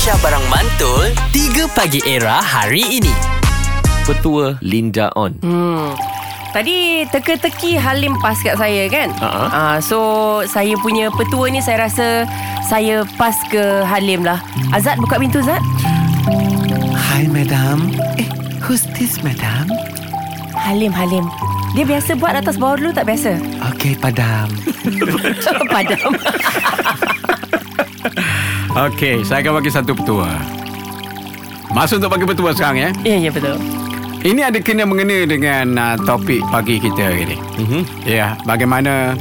Aisyah Barang Mantul 3 Pagi Era hari ini Petua Linda On. Hmm. Tadi teka-teki Halim pas kat saya kan Ha-ha. uh, So saya punya petua ni saya rasa Saya pas ke Halim lah Azad buka pintu Azad Hi, madam. Eh, who's this, madam? Halim Halim Dia biasa buat atas bawah dulu tak biasa Okay, padam. Padam Okey, saya akan bagi satu petua. Masa untuk bagi petua sekarang ya. Ya ya betul Ini ada kena mengena dengan uh, topik pagi kita hari ini. Mm-hmm. Ya, bagaimana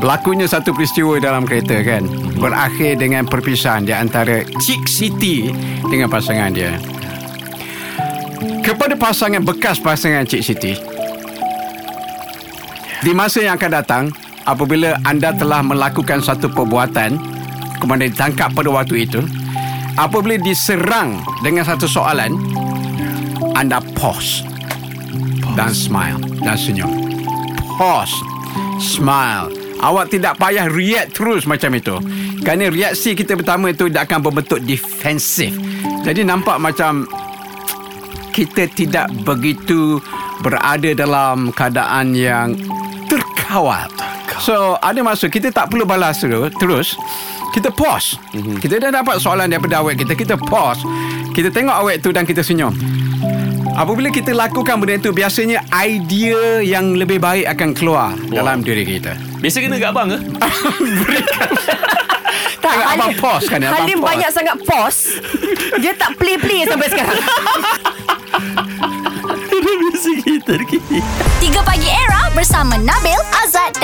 berlakunya satu peristiwa dalam kereta kan berakhir dengan perpisahan di antara Chick City dengan pasangan dia. Kepada pasangan bekas pasangan Chick City, di masa yang akan datang, apabila anda telah melakukan satu perbuatan, kemudian ditangkap pada waktu itu, apabila diserang dengan satu soalan, anda pause, dan smile dan senyum. Pause, smile. Awak tidak payah react terus macam itu. Kerana reaksi kita pertama itu dia akan berbentuk defensif. Jadi nampak macam kita tidak begitu berada dalam keadaan yang terkawal. So ada masa kita tak perlu balas terus, terus kita pause. Mm-hmm. Kita dah dapat soalan daripada awet kita, kita pause. Kita tengok awet tu dan kita senyum. Apabila kita lakukan benda itu Biasanya idea yang lebih baik akan keluar wow. dalam diri kita Biasa kena kat abang ke? Tak Agak abang pause kan, abang Halim pause. banyak sangat pause Dia tak play-play sampai sekarang Biasa kita kini. 3 Pagi Era bersama Nabil, Azad dan